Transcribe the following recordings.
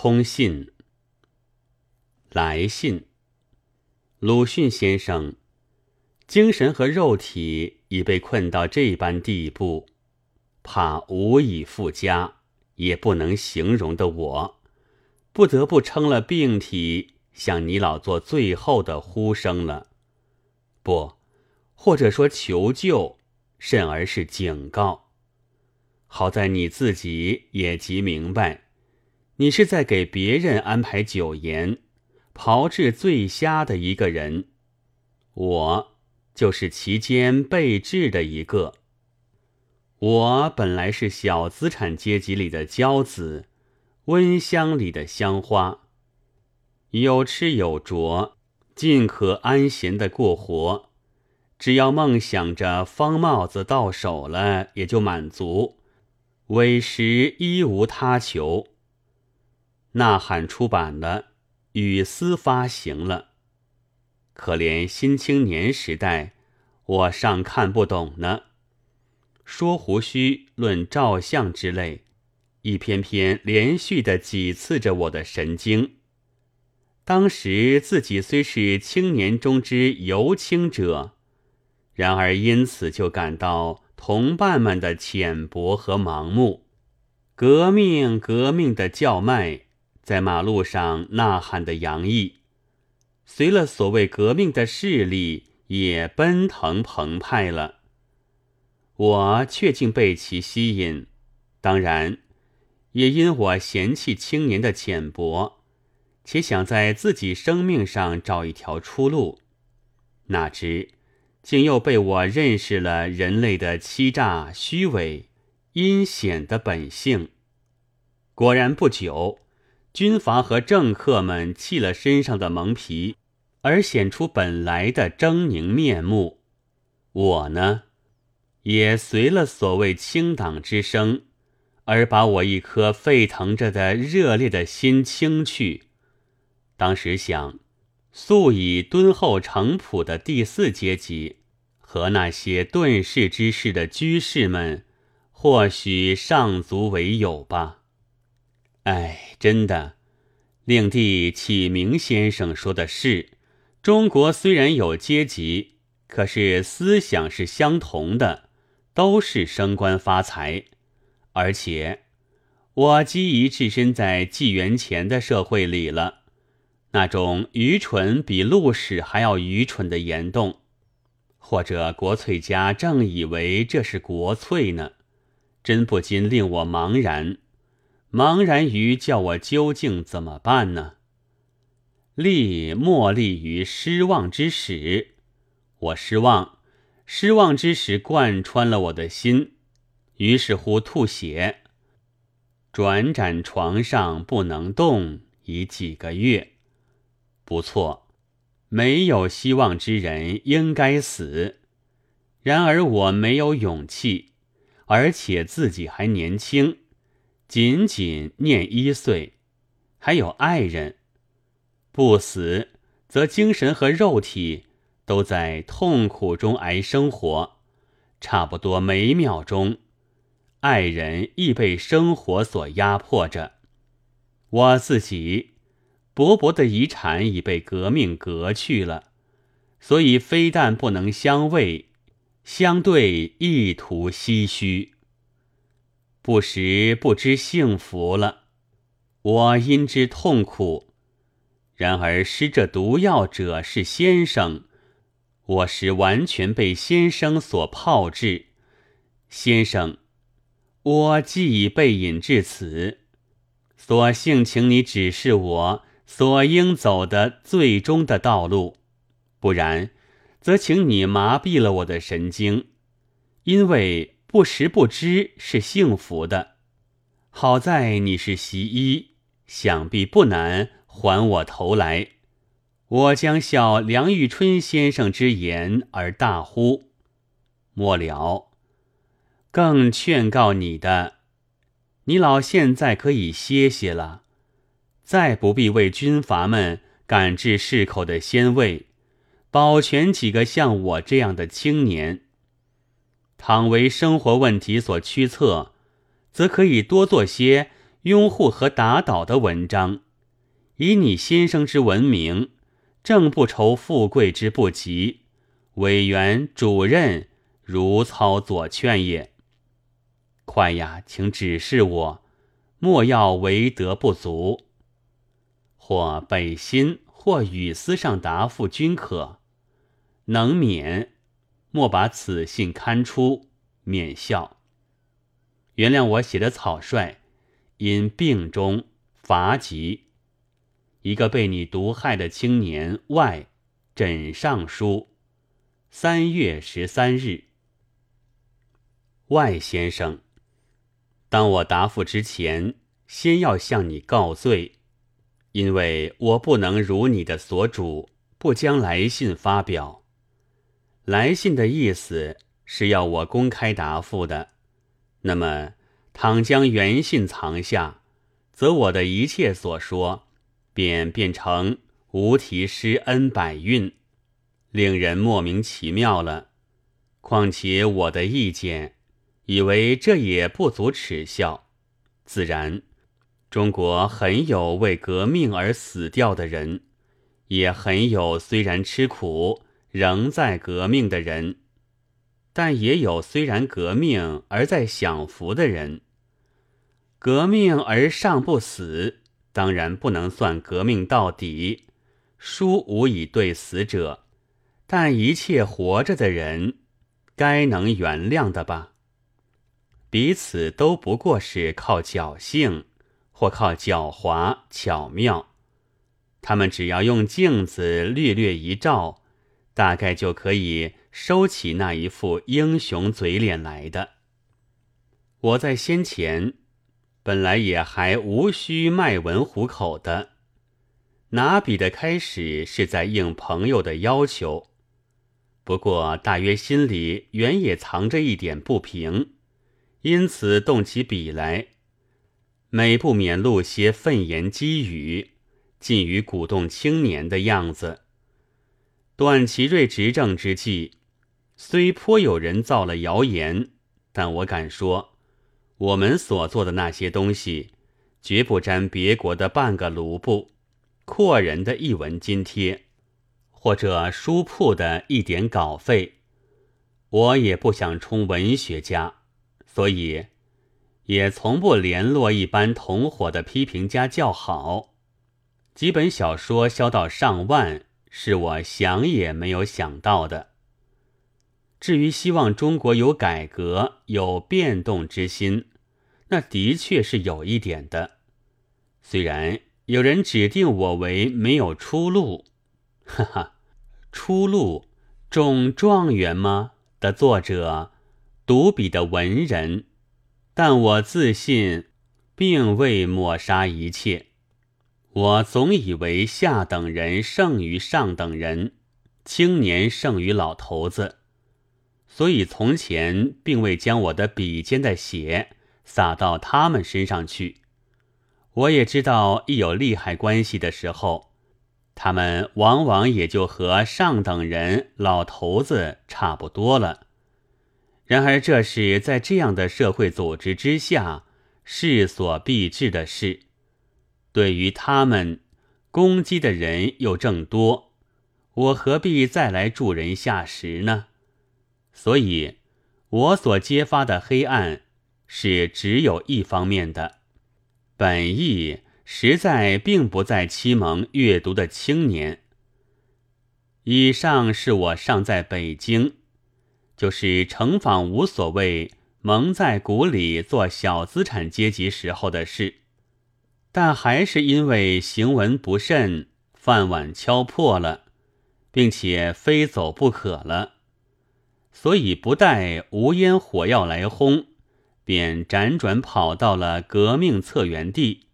通信。来信，鲁迅先生，精神和肉体已被困到这般地步，怕无以复加，也不能形容的我，不得不称了病体，向你老做最后的呼声了。不，或者说求救，甚而是警告。好在你自己也极明白，你是在给别人安排酒宴。炮制醉虾的一个人，我就是其间被治的一个。我本来是小资产阶级里的骄子，温香里的香花，有吃有着，尽可安闲的过活。只要梦想着方帽子到手了，也就满足，委实一无他求。呐喊出版了。雨丝发行了，可怜新青年时代，我尚看不懂呢。说胡须论照相之类，一篇篇连续的几次着我的神经。当时自己虽是青年中之尤青者，然而因此就感到同伴们的浅薄和盲目，革命革命的叫卖。在马路上呐喊的洋溢，随了所谓革命的势力也奔腾澎湃了。我却竟被其吸引，当然，也因我嫌弃青年的浅薄，且想在自己生命上找一条出路。哪知，竟又被我认识了人类的欺诈、虚伪、阴险的本性。果然不久。军阀和政客们弃了身上的蒙皮，而显出本来的狰狞面目。我呢，也随了所谓清党之声，而把我一颗沸腾着的热烈的心清去。当时想，素以敦厚诚朴的第四阶级和那些遁世之士的居士们，或许尚足为友吧。哎，真的，令弟启明先生说的是：中国虽然有阶级，可是思想是相同的，都是升官发财。而且我基已置身在纪元前的社会里了，那种愚蠢比路史还要愚蠢的言动，或者国粹家正以为这是国粹呢，真不禁令我茫然。茫然于叫我究竟怎么办呢？立莫立于失望之始，我失望，失望之始贯穿了我的心，于是乎吐血，转辗床上不能动，已几个月。不错，没有希望之人应该死，然而我没有勇气，而且自己还年轻。仅仅念一岁，还有爱人，不死则精神和肉体都在痛苦中挨生活，差不多每秒钟，爱人亦被生活所压迫着。我自己薄薄的遗产已被革命革去了，所以非但不能相慰，相对亦图唏嘘。不时不知幸福了，我因之痛苦。然而施这毒药者是先生，我时完全被先生所炮制。先生，我既已被引至此，索性请你指示我所应走的最终的道路，不然，则请你麻痹了我的神经，因为。不时不知是幸福的，好在你是习医，想必不难还我头来。我将效梁玉春先生之言而大呼。末了，更劝告你的，你老现在可以歇歇了，再不必为军阀们赶制市口的鲜味，保全几个像我这样的青年。倘为生活问题所驱策，则可以多做些拥护和打倒的文章，以你先生之文明，正不愁富贵之不及。委员、主任如操左劝也。快呀，请指示我，莫要为德不足。或北新，或语丝上答复均可。能免，莫把此信刊出，免笑。原谅我写的草率。因病中乏疾，一个被你毒害的青年外枕上书，三月十三日。外先生，当我答复之前，先要向你告罪，因为我不能如你的所主，不将来信发表。来信的意思是要我公开答复的，那么。倘将原信藏下，则我的一切所说，便变成无题诗恩百韵，令人莫名其妙了。况且我的意见，以为这也不足耻笑。自然，中国很有为革命而死掉的人，也很有虽然吃苦仍在革命的人，但也有虽然革命而在享福的人。革命而尚不死，当然不能算革命到底。书无以对死者，但一切活着的人，该能原谅的吧？彼此都不过是靠侥幸，或靠狡猾巧妙。他们只要用镜子略略一照，大概就可以收起那一副英雄嘴脸来的。我在先前。本来也还无需卖文糊口的，拿笔的开始是在应朋友的要求，不过大约心里原也藏着一点不平，因此动起笔来，每不免露些愤言讥语，近于鼓动青年的样子。段祺瑞执政之际，虽颇有人造了谣言，但我敢说。我们所做的那些东西，绝不沾别国的半个卢布，阔人的一文津贴，或者书铺的一点稿费。我也不想充文学家，所以也从不联络一般同伙的批评家叫好。几本小说销到上万，是我想也没有想到的。至于希望中国有改革、有变动之心，那的确是有一点的。虽然有人指定我为没有出路，哈哈，出路中状元吗？的作者，独笔的文人，但我自信，并未抹杀一切。我总以为下等人胜于上等人，青年胜于老头子。所以从前并未将我的笔尖的血洒到他们身上去。我也知道，一有利害关系的时候，他们往往也就和上等人、老头子差不多了。然而，这是在这样的社会组织之下势所必至的事。对于他们，攻击的人又正多，我何必再来助人下石呢？所以，我所揭发的黑暗是只有一方面的，本意实在并不在启蒙阅读的青年。以上是我尚在北京，就是城访无所谓，蒙在鼓里做小资产阶级时候的事，但还是因为行文不慎，饭碗敲破了，并且非走不可了。所以不待无烟火药来轰，便辗转跑到了革命策源地，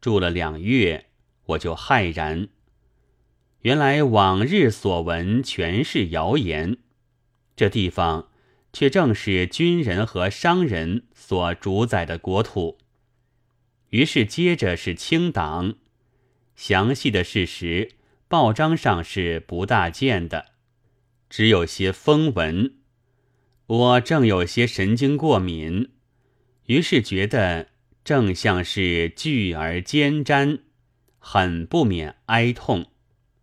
住了两月，我就骇然。原来往日所闻全是谣言，这地方却正是军人和商人所主宰的国土。于是接着是清党，详细的事实报章上是不大见的。只有些风闻，我正有些神经过敏，于是觉得正像是聚而兼瞻，很不免哀痛。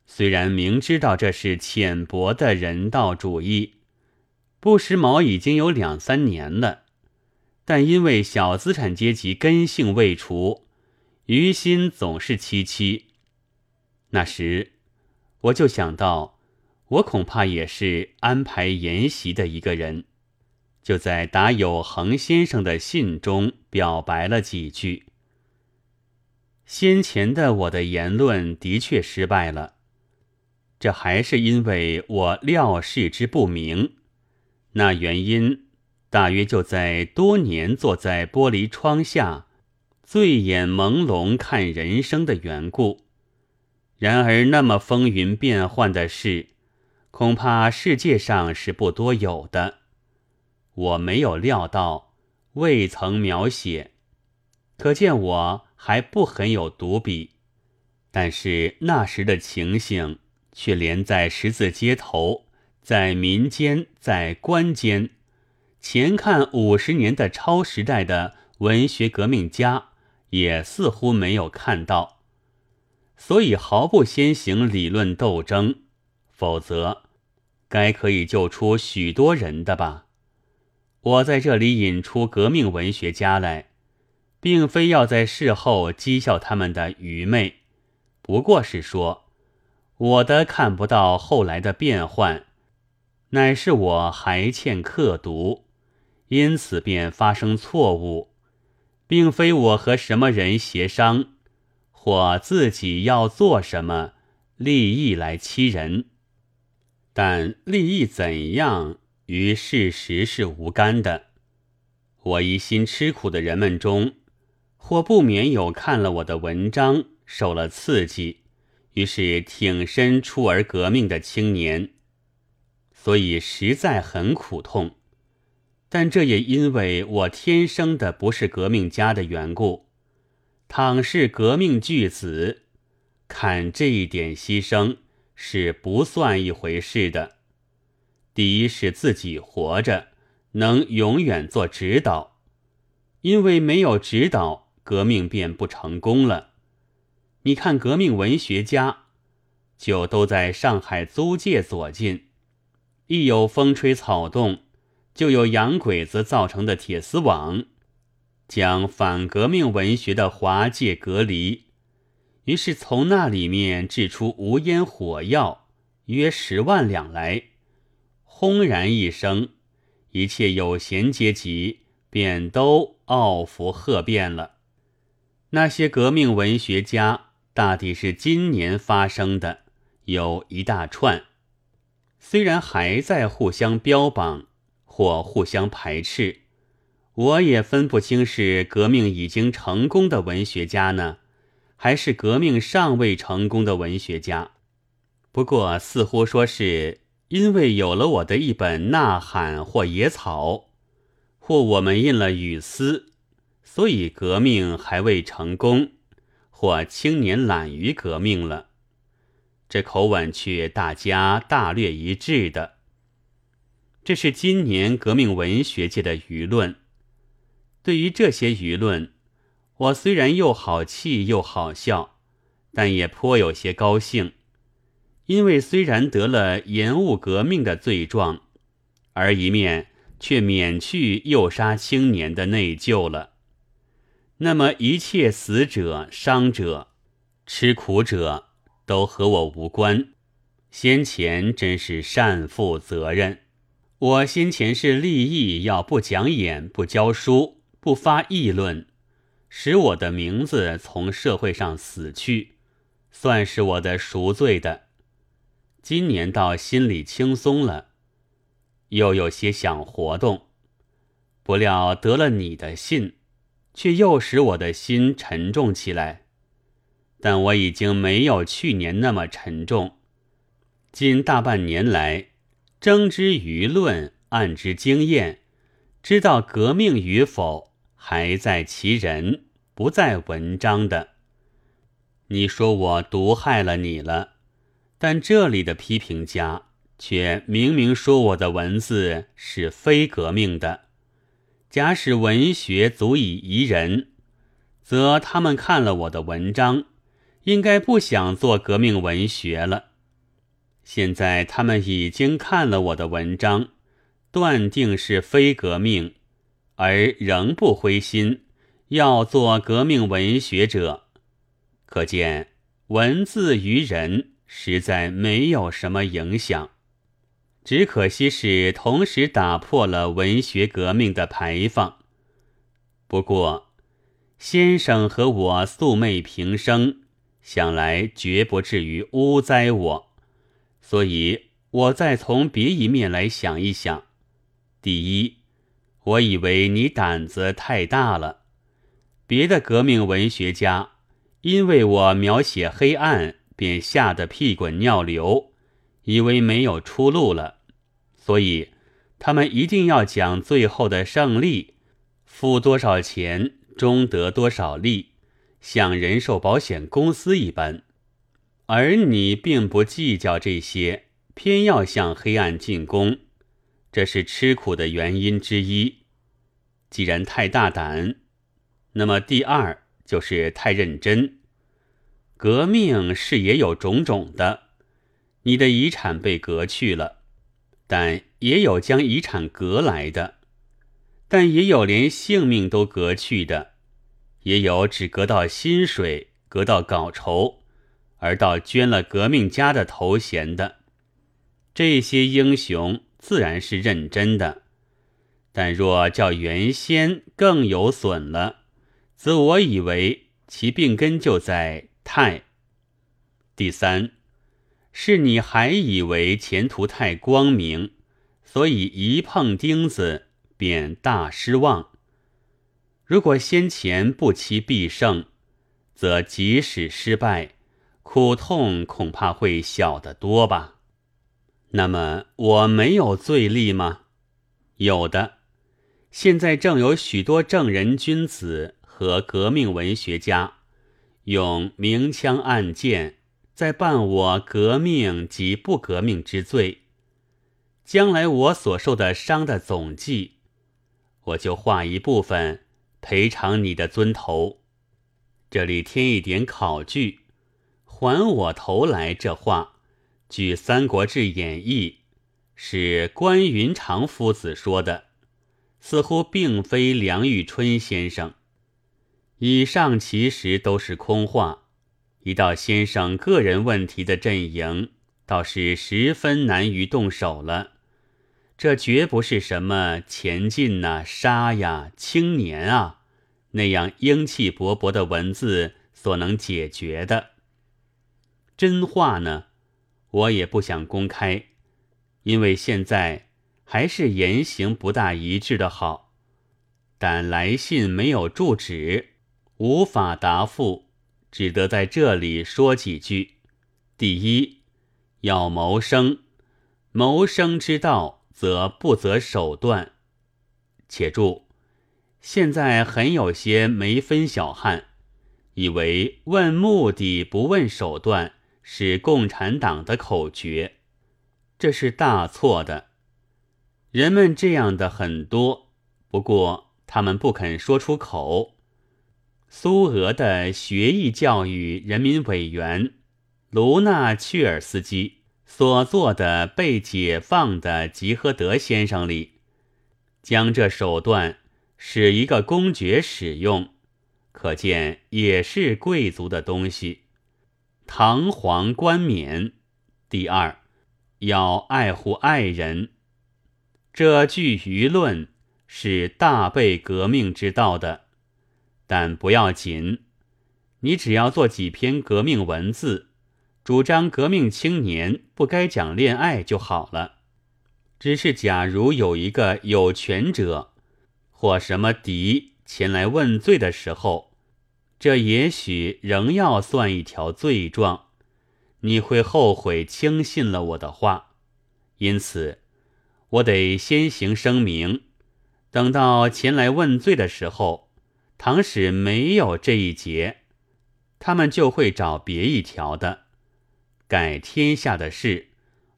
虽然明知道这是浅薄的人道主义，不时髦已经有两三年了，但因为小资产阶级根性未除，于心总是戚戚。那时，我就想到，我恐怕也是安排筵席的一个人。就在答有恒先生的信中表白了几句。先前的我的言论的确失败了，这还是因为我料事之不明。那原因大约就在多年坐在玻璃窗下，醉眼朦胧看人生的缘故。然而那么风云变幻的事，恐怕世界上是不多有的。我没有料到，未曾描写，可见我还不很有读笔。但是那时的情形，却连在十字街头，在民间，在官间，前看五十年的超时代的文学革命家，也似乎没有看到。所以毫不先行理论斗争，否则，该可以救出许多人的吧。我在这里引出革命文学家来，并非要在事后讥笑他们的愚昧，不过是说，我的看不到后来的变幻，乃是我还欠刻读，因此便发生错误，并非我和什么人协商，或自己要做什么利益来欺人，但利益怎样？与事实是无干的。我一心吃苦的人们中，或不免有看了我的文章受了刺激，于是挺身出而革命的青年，所以实在很苦痛。但这也因为我天生的不是革命家的缘故。倘是革命巨子，看这一点牺牲是不算一回事的。第一是自己活着，能永远做指导，因为没有指导，革命便不成功了。你看，革命文学家就都在上海租界左近，一有风吹草动，就有洋鬼子造成的铁丝网，将反革命文学的华界隔离，于是从那里面制出无烟火药，约十万两来。轰然一声，一切有闲阶级便都傲服鹤变了。那些革命文学家大抵是今年发生的，有一大串，虽然还在互相标榜或互相排斥，我也分不清是革命已经成功的文学家呢，还是革命尚未成功的文学家。不过似乎说是。因为有了我的一本《呐喊》或《野草》，或我们印了《雨丝》，所以革命还未成功，或青年懒于革命了。这口吻却大家大略一致的。这是今年革命文学界的舆论。对于这些舆论，我虽然又好气又好笑，但也颇有些高兴。因为虽然得了延误革命的罪状，而一面却免去诱杀青年的内疚了。那么一切死者、伤者、吃苦者都和我无关。先前真是善负责任。我先前是立意要不讲演、不教书、不发议论，使我的名字从社会上死去，算是我的赎罪的。今年倒心里轻松了，又有些想活动，不料得了你的信，却又使我的心沉重起来。但我已经没有去年那么沉重。近大半年来，争之舆论，暗之经验，知道革命与否，还在其人，不在文章的。你说我毒害了你了。但这里的批评家却明明说我的文字是非革命的。假使文学足以宜人，则他们看了我的文章，应该不想做革命文学了。现在他们已经看了我的文章，断定是非革命，而仍不灰心，要做革命文学者，可见文字于人实在没有什么影响。只可惜是同时打破了文学革命的牌坊。不过，先生和我素昧平生，想来绝不至于诬栽我。所以，我再从别一面来想一想。第一，我以为你胆子太大了。别的革命文学家，因为我描写黑暗，便吓得屁滚尿流，以为没有出路了，所以他们一定要讲最后的胜利，付多少钱终得多少利，像人寿保险公司一般。而你并不计较这些，偏要向黑暗进攻，这是吃苦的原因之一。既然太大胆，那么第二就是太认真。革命是也有种种的，你的遗产被革去了，但也有将遗产革来的，但也有连性命都革去的，也有只革到薪水，革到稿酬。而到捐了革命家的头衔的这些英雄，自然是认真的。但若叫原先更有损了，则我以为其病根就在太。第三，是你还以为前途太光明，所以一碰钉子便大失望。如果先前不期必胜，则即使失败。苦痛恐怕会小得多吧？那么我没有罪力吗？有的。现在正有许多正人君子和革命文学家，用明枪暗箭在办我革命及不革命之罪。将来我所受的伤的总计，我就划一部分赔偿你的尊头。这里添一点考据。还我头来！这话，据《三国志演义》，是关云长夫子说的，似乎并非梁玉春先生。以上其实都是空话。一到先生个人问题的阵营，倒是十分难于动手了。这绝不是什么前进呐、杀呀、青年啊那样英气勃勃的文字所能解决的。真话呢，我也不想公开，因为现在还是言行不大一致的好。但来信没有住址，无法答复，只得在这里说几句。第一，要谋生，谋生之道则不择手段。且注，现在很有些没分小汉，以为问目的不问手段。是共产党的口诀，这是大错的。人们这样的很多，不过他们不肯说出口。苏俄的学艺教育人民委员卢纳切尔斯基所做的《被解放的吉诃德先生》里，将这手段使一个公爵使用，可见也是贵族的东西。堂皇冠冕。第二，要爱护爱人。这句舆论是大背革命之道的，但不要紧，你只要做几篇革命文字，主张革命青年不该讲恋爱就好了。只是假如有一个有权者或什么敌前来问罪的时候。这也许仍要算一条罪状，你会后悔轻信了我的话，因此我得先行声明。等到前来问罪的时候，倘使没有这一节，他们就会找别一条的。改天下的事，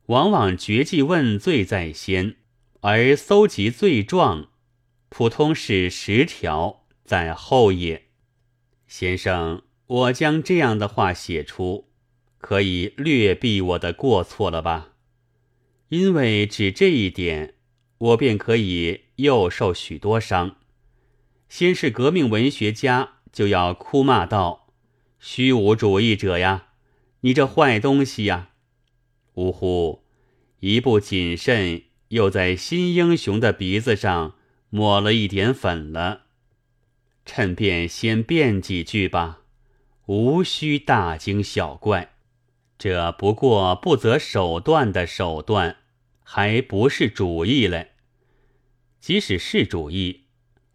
往往绝迹问罪在先，而搜集罪状，普通是十条在后也。先生，我将这样的话写出，可以略避我的过错了吧？因为只这一点，我便可以又受许多伤。先是革命文学家就要哭骂道：“虚无主义者呀，你这坏东西呀！”呜呼，一不谨慎，又在新英雄的鼻子上抹了一点粉了。趁便先辩几句吧，无需大惊小怪。这不过不择手段的手段，还不是主意嘞。即使是主意，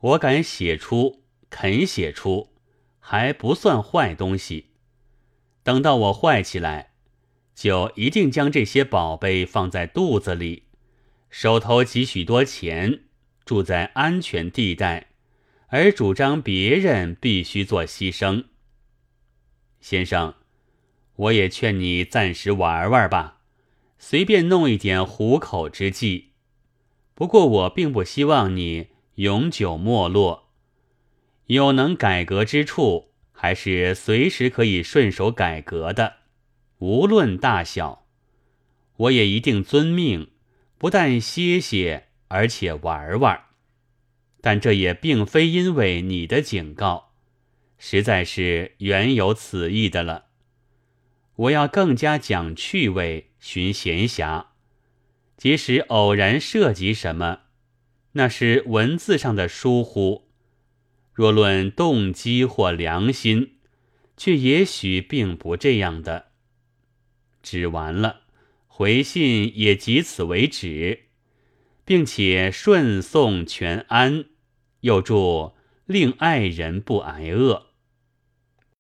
我敢写出，肯写出，还不算坏东西。等到我坏起来，就一定将这些宝贝放在肚子里，手头积许多钱，住在安全地带。而主张别人必须做牺牲，先生，我也劝你暂时玩玩吧，随便弄一点糊口之计。不过我并不希望你永久没落，有能改革之处，还是随时可以顺手改革的，无论大小，我也一定遵命，不但歇歇，而且玩玩。但这也并非因为你的警告，实在是原有此意的了。我要更加讲趣味，寻闲暇，即使偶然涉及什么，那是文字上的疏忽；若论动机或良心，却也许并不这样的。指完了，回信也即此为止。并且顺送全安，又祝令爱人不挨饿。